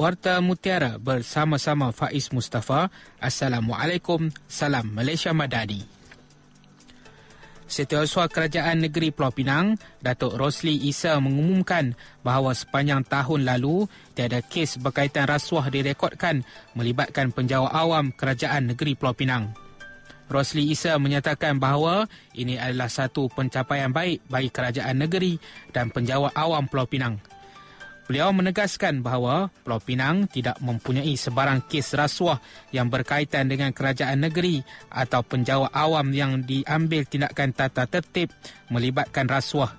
Warta Mutiara bersama-sama Faiz Mustafa. Assalamualaikum. Salam Malaysia Madani. Setiausaha Kerajaan Negeri Pulau Pinang, Datuk Rosli Isa mengumumkan bahawa sepanjang tahun lalu tiada kes berkaitan rasuah direkodkan melibatkan penjawat awam Kerajaan Negeri Pulau Pinang. Rosli Isa menyatakan bahawa ini adalah satu pencapaian baik bagi kerajaan negeri dan penjawat awam Pulau Pinang. Beliau menegaskan bahawa Pulau Pinang tidak mempunyai sebarang kes rasuah yang berkaitan dengan kerajaan negeri atau penjawat awam yang diambil tindakan tata tertib melibatkan rasuah.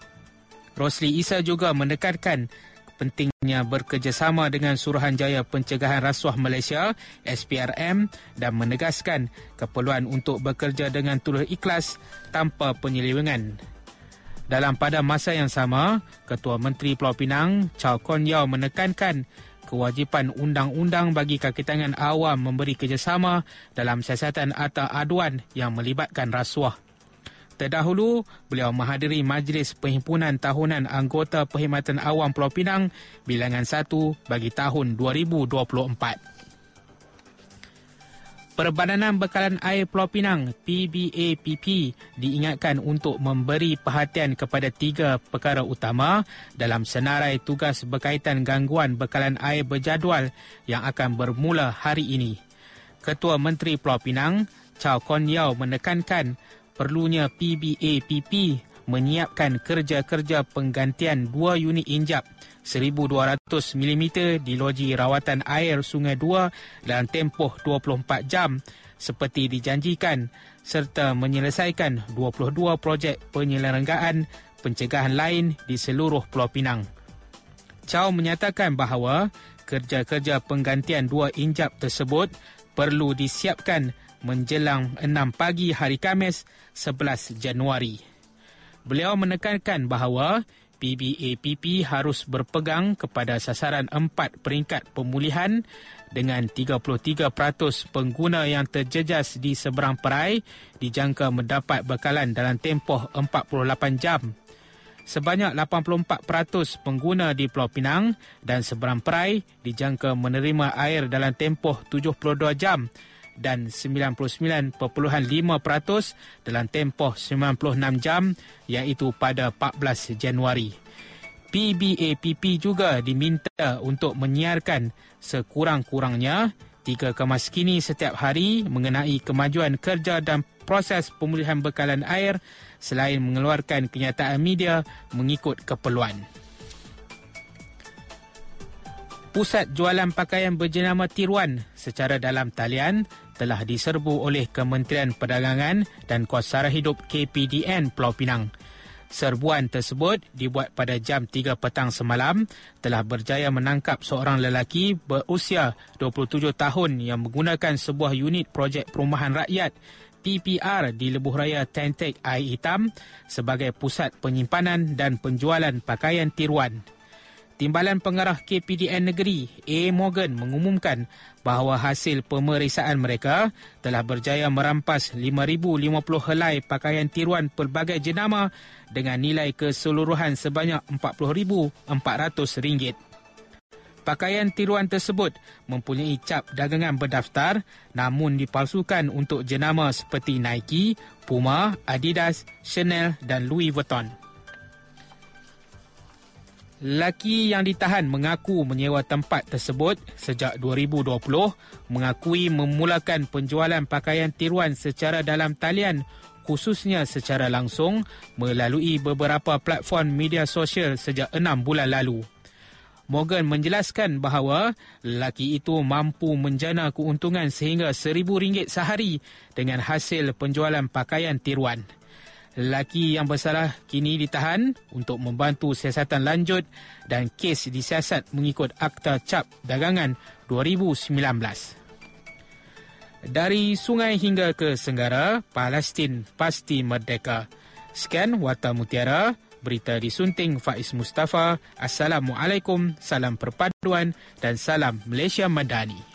Rosli Isa juga menekankan pentingnya bekerjasama dengan Suruhanjaya Pencegahan Rasuah Malaysia SPRM dan menegaskan keperluan untuk bekerja dengan tulus ikhlas tanpa penyelewengan. Dalam pada masa yang sama, Ketua Menteri Pulau Pinang, Chow Kon Yao menekankan kewajipan undang-undang bagi kakitangan awam memberi kerjasama dalam siasatan atau aduan yang melibatkan rasuah. Terdahulu, beliau menghadiri Majlis Perhimpunan Tahunan Anggota Perkhidmatan Awam Pulau Pinang bilangan 1 bagi tahun 2024. Perbadanan Bekalan Air Pulau Pinang PBAPP diingatkan untuk memberi perhatian kepada tiga perkara utama dalam senarai tugas berkaitan gangguan bekalan air berjadual yang akan bermula hari ini. Ketua Menteri Pulau Pinang, Chow Kon Yao menekankan perlunya PBAPP menyiapkan kerja-kerja penggantian dua unit injap 1200 mm di loji rawatan air Sungai Dua dalam tempoh 24 jam seperti dijanjikan serta menyelesaikan 22 projek penyelenggaraan pencegahan lain di seluruh Pulau Pinang. Chow menyatakan bahawa kerja-kerja penggantian dua injap tersebut perlu disiapkan menjelang 6 pagi hari Kamis 11 Januari. Beliau menekankan bahawa PBAPP harus berpegang kepada sasaran empat peringkat pemulihan dengan 33% pengguna yang terjejas di seberang perai dijangka mendapat bekalan dalam tempoh 48 jam. Sebanyak 84% pengguna di Pulau Pinang dan seberang perai dijangka menerima air dalam tempoh 72 jam dan 99.5% dalam tempoh 96 jam iaitu pada 14 Januari. PBAPP juga diminta untuk menyiarkan sekurang-kurangnya tiga kemas kini setiap hari mengenai kemajuan kerja dan proses pemulihan bekalan air selain mengeluarkan kenyataan media mengikut keperluan. Pusat jualan pakaian berjenama Tiruan secara dalam talian telah diserbu oleh Kementerian Perdagangan dan Kuasara Hidup KPDN Pulau Pinang. Serbuan tersebut dibuat pada jam 3 petang semalam telah berjaya menangkap seorang lelaki berusia 27 tahun yang menggunakan sebuah unit projek perumahan rakyat PPR di Lebuh Raya Tentek Air Hitam sebagai pusat penyimpanan dan penjualan pakaian tiruan. Timbalan Pengarah KPDN Negeri A. Morgan mengumumkan bahawa hasil pemeriksaan mereka telah berjaya merampas 5,050 helai pakaian tiruan pelbagai jenama dengan nilai keseluruhan sebanyak RM40,400. Pakaian tiruan tersebut mempunyai cap dagangan berdaftar namun dipalsukan untuk jenama seperti Nike, Puma, Adidas, Chanel dan Louis Vuitton. Lelaki yang ditahan mengaku menyewa tempat tersebut sejak 2020 mengakui memulakan penjualan pakaian tiruan secara dalam talian khususnya secara langsung melalui beberapa platform media sosial sejak enam bulan lalu. Morgan menjelaskan bahawa lelaki itu mampu menjana keuntungan sehingga RM1,000 sehari dengan hasil penjualan pakaian tiruan. Lelaki yang bersalah kini ditahan untuk membantu siasatan lanjut dan kes disiasat mengikut Akta Cap Dagangan 2019. Dari sungai hingga ke Senggara, Palestin pasti merdeka. Sekian Warta Mutiara, berita disunting Faiz Mustafa. Assalamualaikum, salam perpaduan dan salam Malaysia Madani.